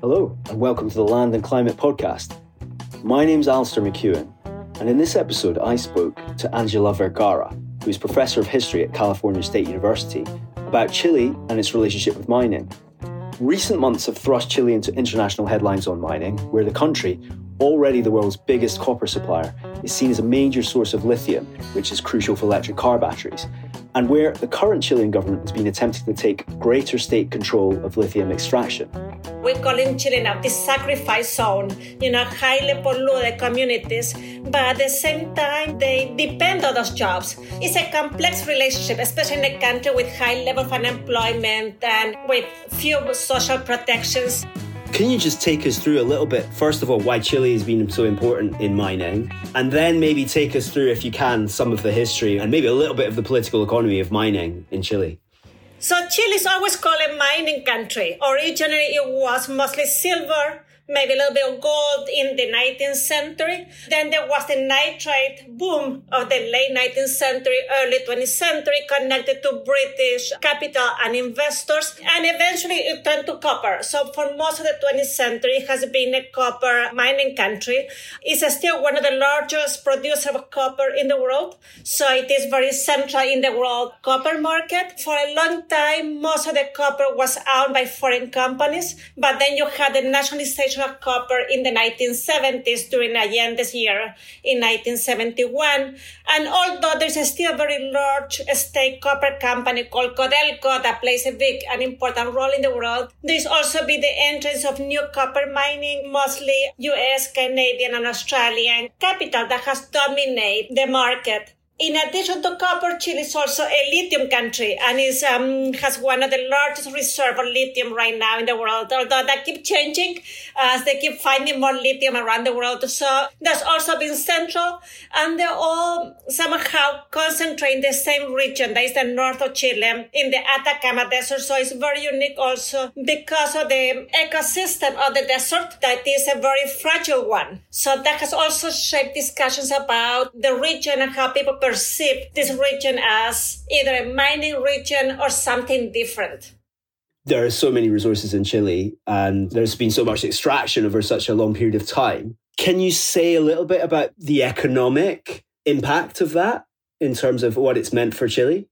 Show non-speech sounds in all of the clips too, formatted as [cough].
Hello, and welcome to the Land and Climate Podcast. My name's Alasdair McEwen, and in this episode, I spoke to Angela Vergara, who's Professor of History at California State University, about Chile and its relationship with mining. Recent months have thrust Chile into international headlines on mining, where the country, already the world's biggest copper supplier, is seen as a major source of lithium, which is crucial for electric car batteries, and where the current Chilean government has been attempting to take greater state control of lithium extraction. We call in Chile now the sacrifice zone, you know, highly polluted communities, but at the same time, they depend on those jobs. It's a complex relationship, especially in a country with high level of unemployment and with few social protections. Can you just take us through a little bit, first of all, why Chile has been so important in mining, and then maybe take us through, if you can, some of the history and maybe a little bit of the political economy of mining in Chile? So Chile is always called a mining country. Originally, it was mostly silver, maybe a little bit of gold in the 19th century. Then there was the nitrate boom of the late 19th century, early 20th century, connected to British capital and investors. And eventually it turned to copper. So for most of the 20th century, it has been a copper mining country. It's still one of the largest producers of copper in the world. So it is very central in the world copper market. For a long time, most of the copper was owned by foreign companies. But then you had the nationalization of copper in the 1970s during Allende's year in 1971. And although there's still a very large state copper company called Codelco that plays a big and important role in the world, there's also been the entrance of new copper mining, mostly US, Canadian, and Australian capital that has dominated the market in addition to copper, Chile is also a lithium country and is um, has one of the largest reserve of lithium right now in the world. Although that keep changing as they keep finding more lithium around the world. So that's also been central, and they're all somehow concentrate in the same region. That is the north of Chile in the Atacama Desert. So it's very unique also because of the ecosystem of the desert that is a very fragile one. So that has also shaped discussions about the region and how people perceive this region as either a mining region or something different. There are so many resources in Chile, and there's been so much extraction over such a long period of time. Can you say a little bit about the economic impact of that in terms of what it's meant for Chile?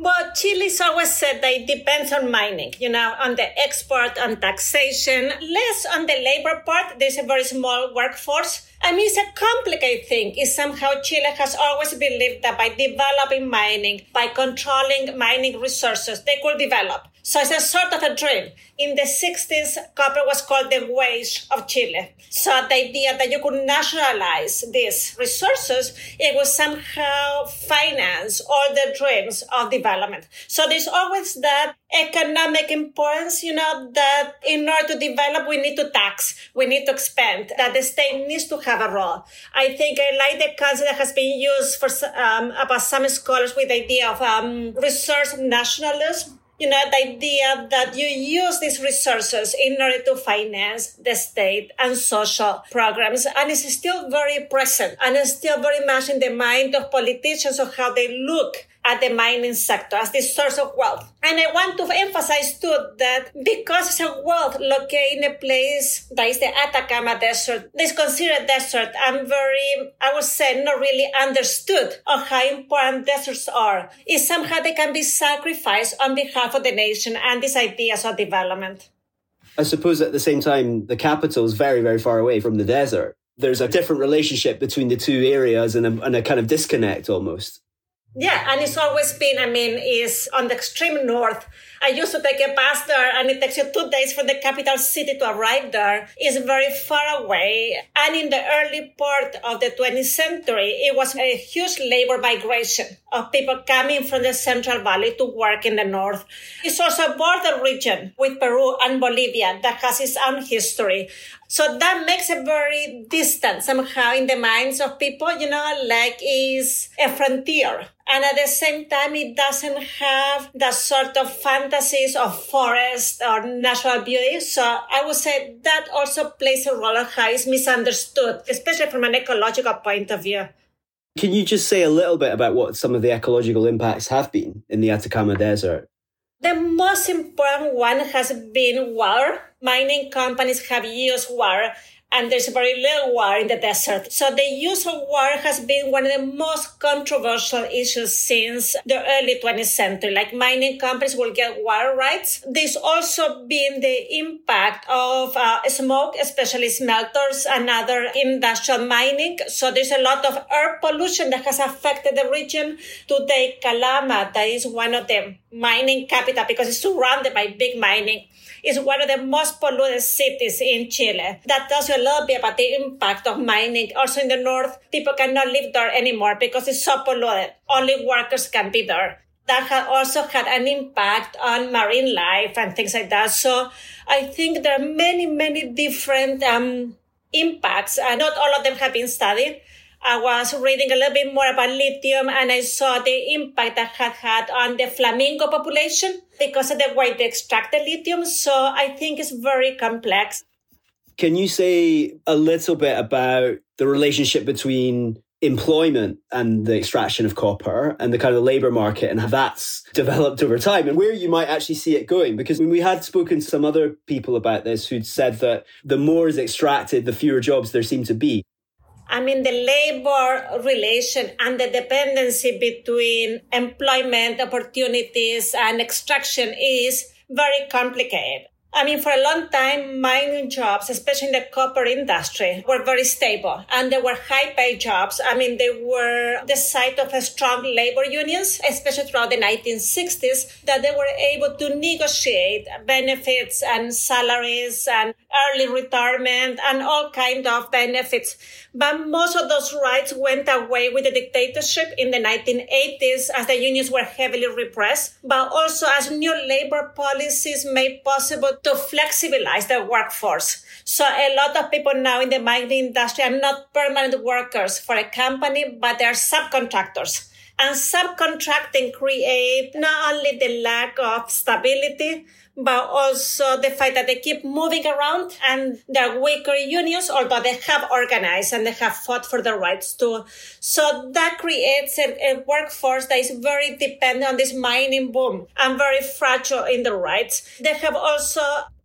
Well, Chile's always said that it depends on mining, you know, on the export on taxation, less on the labor part. There's a very small workforce. I mean, it's a complicated thing. Is somehow Chile has always believed that by developing mining, by controlling mining resources, they could develop. So it's a sort of a dream. In the 60s, copper was called the wage of Chile. So the idea that you could nationalize these resources, it would somehow finance all the dreams of development. So there's always that economic importance, you know, that in order to develop, we need to tax, we need to expand, that the state needs to have a role. I think I like the concept that has been used for um, about some scholars with the idea of um, resource nationalism you know, the idea that you use these resources in order to finance the state and social programs. And it's still very present and it's still very much in the mind of politicians of how they look at the mining sector as the source of wealth. And I want to emphasize too that because it's a wealth located in a place that is the Atacama Desert, this considered desert, I'm very, I would say, not really understood on how important deserts are. Is somehow they can be sacrificed on behalf of the nation and these ideas of development. I suppose at the same time, the capital is very, very far away from the desert. There's a different relationship between the two areas and a, and a kind of disconnect almost. Yeah, and it's always been, I mean, is on the extreme north. I used to take a bus there and it takes you two days from the capital city to arrive there. It's very far away. And in the early part of the 20th century, it was a huge labor migration of people coming from the Central Valley to work in the north. It's also a border region with Peru and Bolivia that has its own history. So that makes it very distant somehow in the minds of people, you know, like is a frontier. And at the same time, it doesn't have the sort of fantasies of forest or natural beauty. So I would say that also plays a role of how it's misunderstood, especially from an ecological point of view. Can you just say a little bit about what some of the ecological impacts have been in the Atacama Desert? The most important one has been water. Mining companies have used water and there's very little water in the desert. So the use of water has been one of the most controversial issues since the early 20th century. Like mining companies will get water rights. There's also been the impact of uh, smoke, especially smelters and other industrial mining. So there's a lot of air pollution that has affected the region. Today, Calama, that is one of the mining capital because it's surrounded by big mining is one of the most polluted cities in Chile. That tells you a little bit about the impact of mining. Also in the north, people cannot live there anymore because it's so polluted. Only workers can be there. That had also had an impact on marine life and things like that. So I think there are many, many different um, impacts. Uh, not all of them have been studied. I was reading a little bit more about lithium and I saw the impact that had had on the flamingo population because of the way they extract the lithium. So I think it's very complex. Can you say a little bit about the relationship between employment and the extraction of copper and the kind of labor market and how that's developed over time and where you might actually see it going because when we had spoken to some other people about this who'd said that the more is extracted the fewer jobs there seem to be I mean, the labor relation and the dependency between employment opportunities and extraction is very complicated. I mean, for a long time, mining jobs, especially in the copper industry, were very stable and they were high paid jobs. I mean, they were the site of strong labor unions, especially throughout the 1960s, that they were able to negotiate benefits and salaries and early retirement and all kind of benefits. But most of those rights went away with the dictatorship in the 1980s as the unions were heavily repressed, but also as new labor policies made possible to flexibilize the workforce. So a lot of people now in the mining industry are not permanent workers for a company, but they are subcontractors. And subcontracting create not only the lack of stability, but also the fact that they keep moving around and they're weaker unions, although they have organized and they have fought for their rights too. So that creates a, a workforce that is very dependent on this mining boom and very fragile in the rights. They have also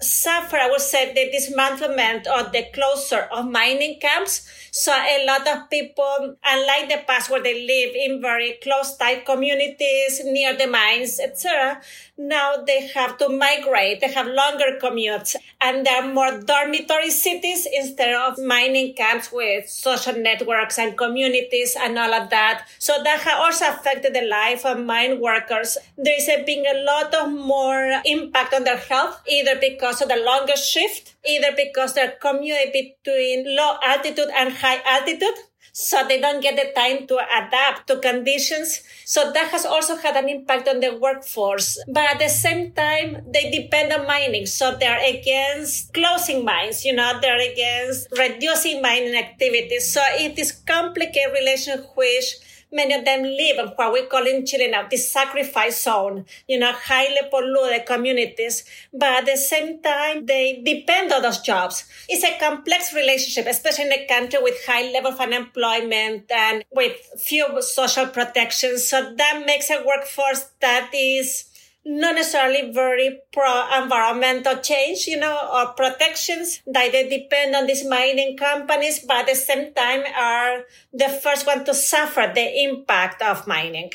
suffer, I would say, the dismantlement or the closure of mining camps. So a lot of people, unlike the past where they live in very close tight communities near the mines, etc., now they have to migrate. They have longer commutes and there are more dormitory cities instead of mining camps with social networks and communities and all of that. So that has also affected the life of mine workers. There's been a lot of more impact on their health, either because of the longer shift, either because they're commuting between low altitude and high altitude so they don't get the time to adapt to conditions. So that has also had an impact on the workforce. But at the same time, they depend on mining. So they're against closing mines, you know, they're against reducing mining activities. So it is complicated relation which many of them live in what we call in Chile now the sacrifice zone, you know, highly polluted communities. But at the same time, they depend on those jobs. It's a complex relationship, especially in a country with high level of unemployment and with few social protections. So that makes a workforce that is not necessarily very pro environmental change, you know, or protections that they depend on these mining companies, but at the same time are the first one to suffer the impact of mining.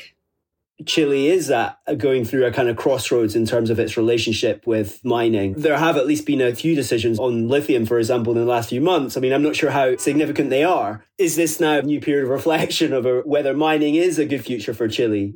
Chile is at going through a kind of crossroads in terms of its relationship with mining. There have at least been a few decisions on lithium, for example, in the last few months. I mean, I'm not sure how significant they are. Is this now a new period of [laughs] reflection over whether mining is a good future for Chile?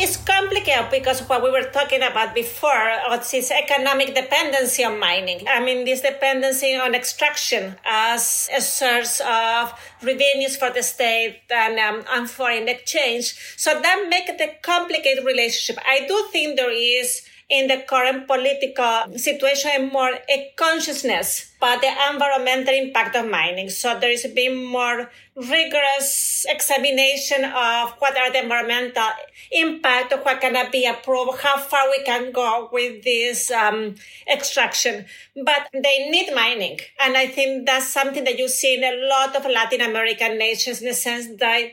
It's complicated because what we were talking about before, is economic dependency on mining. I mean, this dependency on extraction as a source of revenues for the state and, um, and foreign exchange. So that makes it a complicated relationship. I do think there is in the current political situation and more a consciousness about the environmental impact of mining. So there is been more rigorous examination of what are the environmental impact of what cannot be approved, how far we can go with this um, extraction. But they need mining. And I think that's something that you see in a lot of Latin American nations in the sense that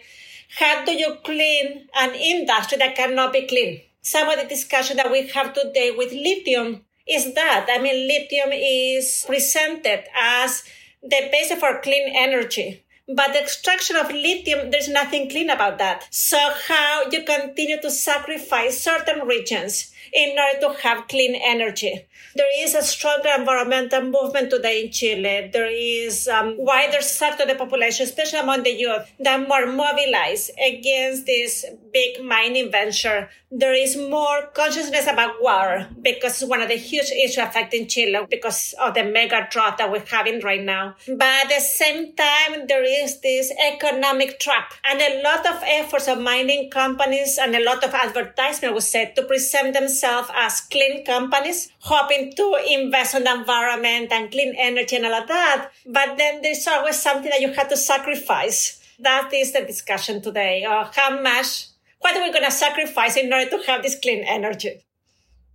how do you clean an industry that cannot be clean? Some of the discussion that we have today with lithium is that. I mean, lithium is presented as the basis for clean energy. But the extraction of lithium, there's nothing clean about that. So how you continue to sacrifice certain regions in order to have clean energy. There is a stronger environmental movement today in Chile. There is um, wider sector of the population, especially among the youth, that more mobilized against this big mining venture. There is more consciousness about water because it's one of the huge issues affecting Chile because of the mega drought that we're having right now. But at the same time, there is this economic trap and a lot of efforts of mining companies and a lot of advertisement was said to present themselves as clean companies, hoping to invest in the environment and clean energy and all of that. But then there's always something that you have to sacrifice. That is the discussion today. Uh, how much, what are we going to sacrifice in order to have this clean energy?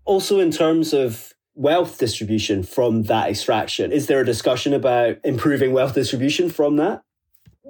Also, in terms of wealth distribution from that extraction, is there a discussion about improving wealth distribution from that?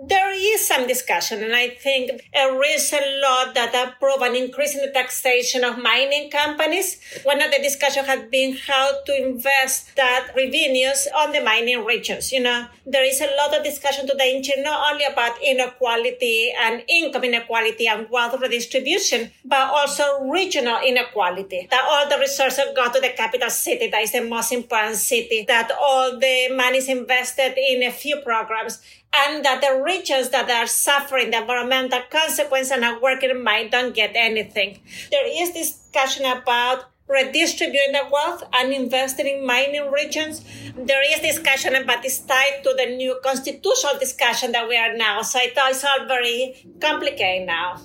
There is some discussion, and I think a recent law that approved an increase in the taxation of mining companies. One of the discussions has been how to invest that revenues on the mining regions. You know, there is a lot of discussion today in Chile not only about inequality and income inequality and wealth redistribution, but also regional inequality. That all the resources go to the capital city, that is the most important city, that all the money is invested in a few programs and that the regions that are suffering the environmental consequence and are working might don't get anything. There is discussion about redistributing the wealth and investing in mining regions. There is discussion about this tied to the new constitutional discussion that we are now. So it's all very complicated now.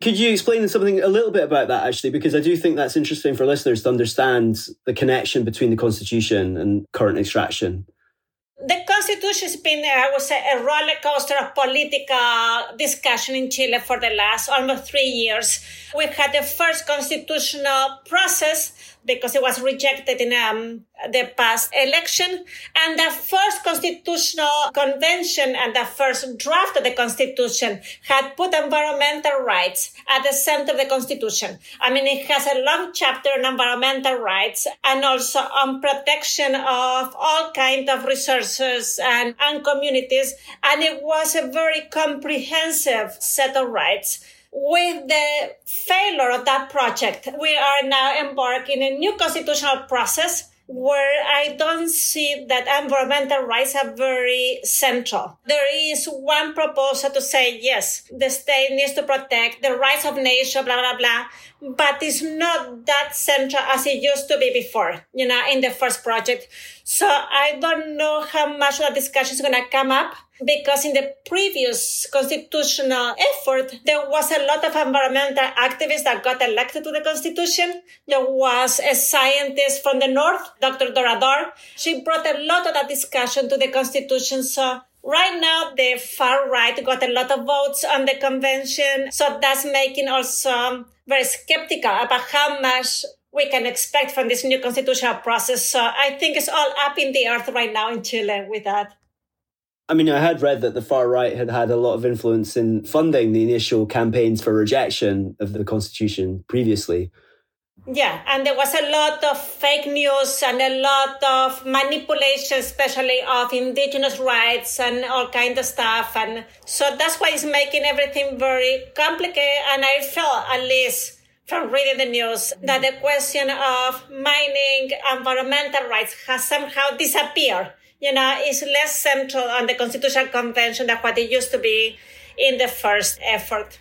Could you explain something a little bit about that actually? Because I do think that's interesting for listeners to understand the connection between the constitution and current extraction the constitution has been, I would say, a roller coaster of political discussion in Chile for the last almost three years. We had the first constitutional process because it was rejected in um, the past election. And the first constitutional convention and the first draft of the constitution had put environmental rights at the center of the constitution. I mean, it has a long chapter on environmental rights and also on protection of all kinds of resources and, and communities. And it was a very comprehensive set of rights with the failure of that project, we are now embarking in a new constitutional process where I don't see that environmental rights are very central. There is one proposal to say, yes, the state needs to protect the rights of nature, blah, blah, blah, but it's not that central as it used to be before, you know, in the first project. So I don't know how much of that discussion is going to come up because in the previous constitutional effort, there was a lot of environmental activists that got elected to the constitution. There was a scientist from the north, Dr. Dorador. She brought a lot of that discussion to the constitution. So Right now, the far right got a lot of votes on the convention. So that's making also um, very skeptical about how much we can expect from this new constitutional process. So I think it's all up in the earth right now in Chile with that. I mean, I had read that the far right had had a lot of influence in funding the initial campaigns for rejection of the constitution previously. Yeah, and there was a lot of fake news and a lot of manipulation, especially of indigenous rights and all kind of stuff. And so that's why it's making everything very complicated. And I felt, at least from reading the news, that the question of mining environmental rights has somehow disappeared you know, is less central on the Constitutional Convention than what it used to be in the first effort.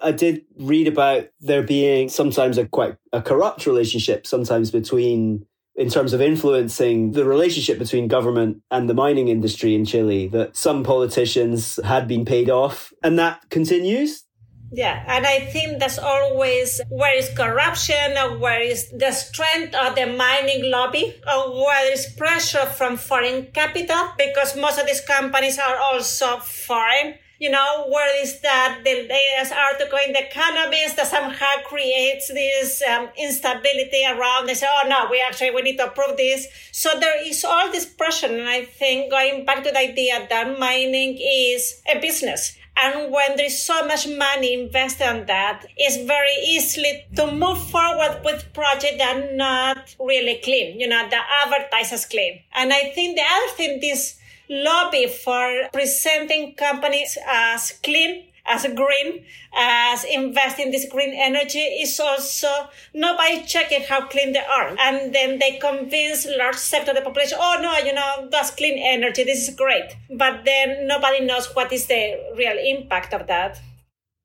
I did read about there being sometimes a quite a corrupt relationship, sometimes between, in terms of influencing the relationship between government and the mining industry in Chile, that some politicians had been paid off, and that continues. Yeah, and I think that's always where is corruption, or where is the strength of the mining lobby, or where is pressure from foreign capital, because most of these companies are also foreign. You know, where is that the latest article in the cannabis that somehow creates this um, instability around? They say, oh no, we actually, we need to approve this. So there is all this pressure. And I think going back to the idea that mining is a business And when there's so much money invested on that, it's very easily to move forward with projects that are not really clean, you know, that advertise as clean. And I think the other thing, this lobby for presenting companies as clean as green, as invest in this green energy is also nobody checking how clean they are. And then they convince large sector of the population, oh no, you know, that's clean energy. This is great. But then nobody knows what is the real impact of that.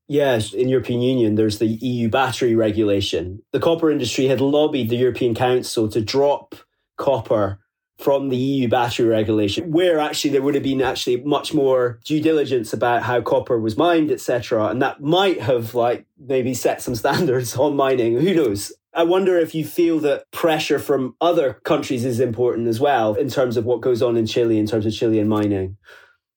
Yes, in European Union, there's the EU battery regulation. The copper industry had lobbied the European Council to drop copper from the EU battery regulation, where actually there would have been actually much more due diligence about how copper was mined, etc. And that might have like maybe set some [laughs] standards on mining. Who knows? I wonder if you feel that pressure from other countries is important as well in terms of what goes on in Chile, in terms of Chilean mining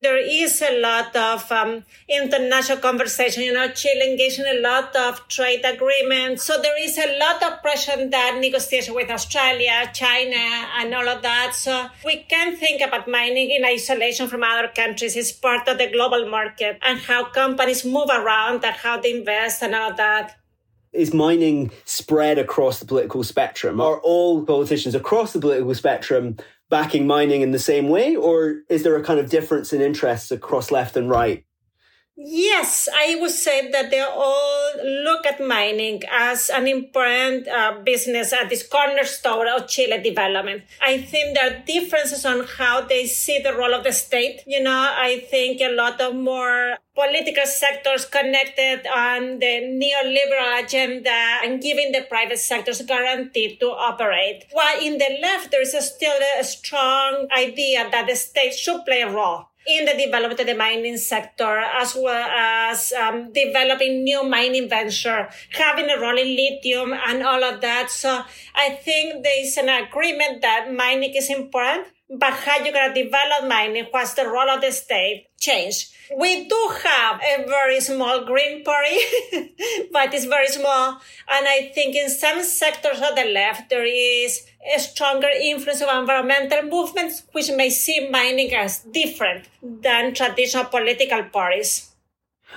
there is a lot of um, international conversation. You know, Chile engaged in a lot of trade agreements. So there is a lot of pressure in that negotiation with Australia, China, and all of that. So we can think about mining in isolation from other countries. It's part of the global market and how companies move around and how they invest and all that. Is mining spread across the political spectrum? Are all politicians across the political spectrum backing mining in the same way, or is there a kind of difference in interests across left and right? Yes, I would say that they all look at mining as an important uh, business at this cornerstone of Chile development. I think there are differences on how they see the role of the state. You know, I think a lot of more political sectors connected on the neoliberal agenda and giving the private sectors guaranteed to operate. While in the left, there is still a strong idea that the state should play a role in the development of the mining sector, as well as um, developing new mining venture, having a role in lithium and all of that. So I think there is an agreement that mining is important, but how you're going to develop mining, what's the role of the state, change. We do have a very small green party, [laughs] but it's very small. And I think in some sectors of the left, there is a stronger influence of environmental movements, which may see mining as different than traditional political parties.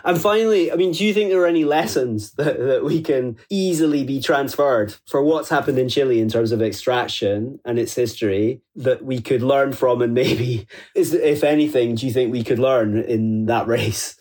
And finally, I mean, do you think there are any lessons that, that we can easily be transferred for what's happened in Chile in terms of extraction and its history that we could learn from? And maybe, [laughs] is, if anything, do you think we could learn in that race?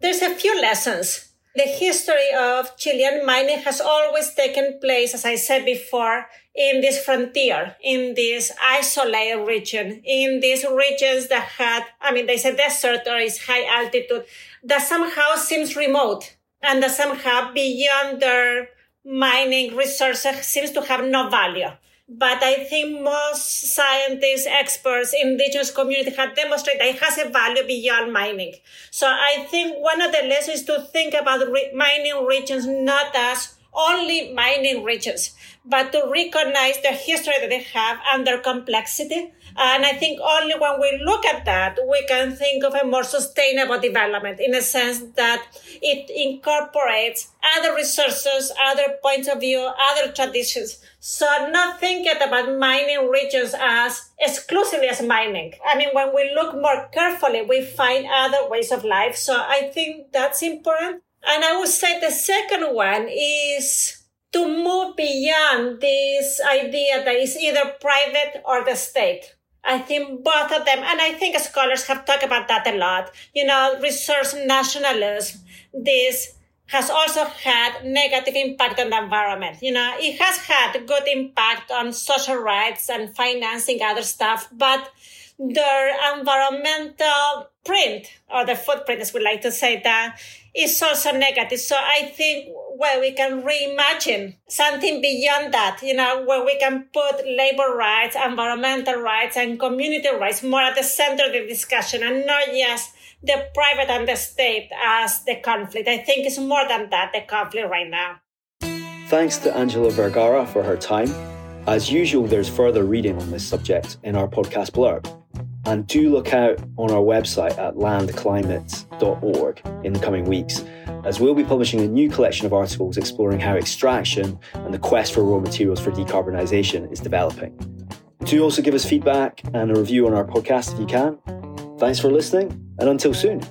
There's a few lessons. The history of Chilean mining has always taken place, as I said before, in this frontier, in this isolated region, in these regions that had, I mean, there's a desert or is high altitude that somehow seems remote and that somehow beyond their mining resources seems to have no value. But I think most scientists, experts, indigenous community have demonstrated it has a value beyond mining. So I think one of the lessons to think about mining regions not as only mining regions, but to recognize the history that they have and their complexity. And I think only when we look at that, we can think of a more sustainable development in a sense that it incorporates other resources, other points of view, other traditions. So not thinking about mining regions as exclusively as mining. I mean, when we look more carefully, we find other ways of life. So I think that's important. And I would say the second one is to move beyond this idea that is either private or the state. I think both of them, and I think scholars have talked about that a lot. You know, resource nationalism, this has also had negative impact on the environment. You know, it has had good impact on social rights and financing other stuff, but their environmental print or the footprint, as we like to say that, is also negative. So I think where we can reimagine something beyond that, you know, where we can put labor rights, environmental rights, and community rights more at the center of the discussion and not just the private and the state as the conflict. I think it's more than that, the conflict right now. Thanks to Angela Vergara for her time. As usual, there's further reading on this subject in our podcast blurb. And do look out on our website at landclimate.org in the coming weeks, as we'll be publishing a new collection of articles exploring how extraction and the quest for raw materials for decarbonisation is developing. Do also give us feedback and a review on our podcast if you can. Thanks for listening, and until soon.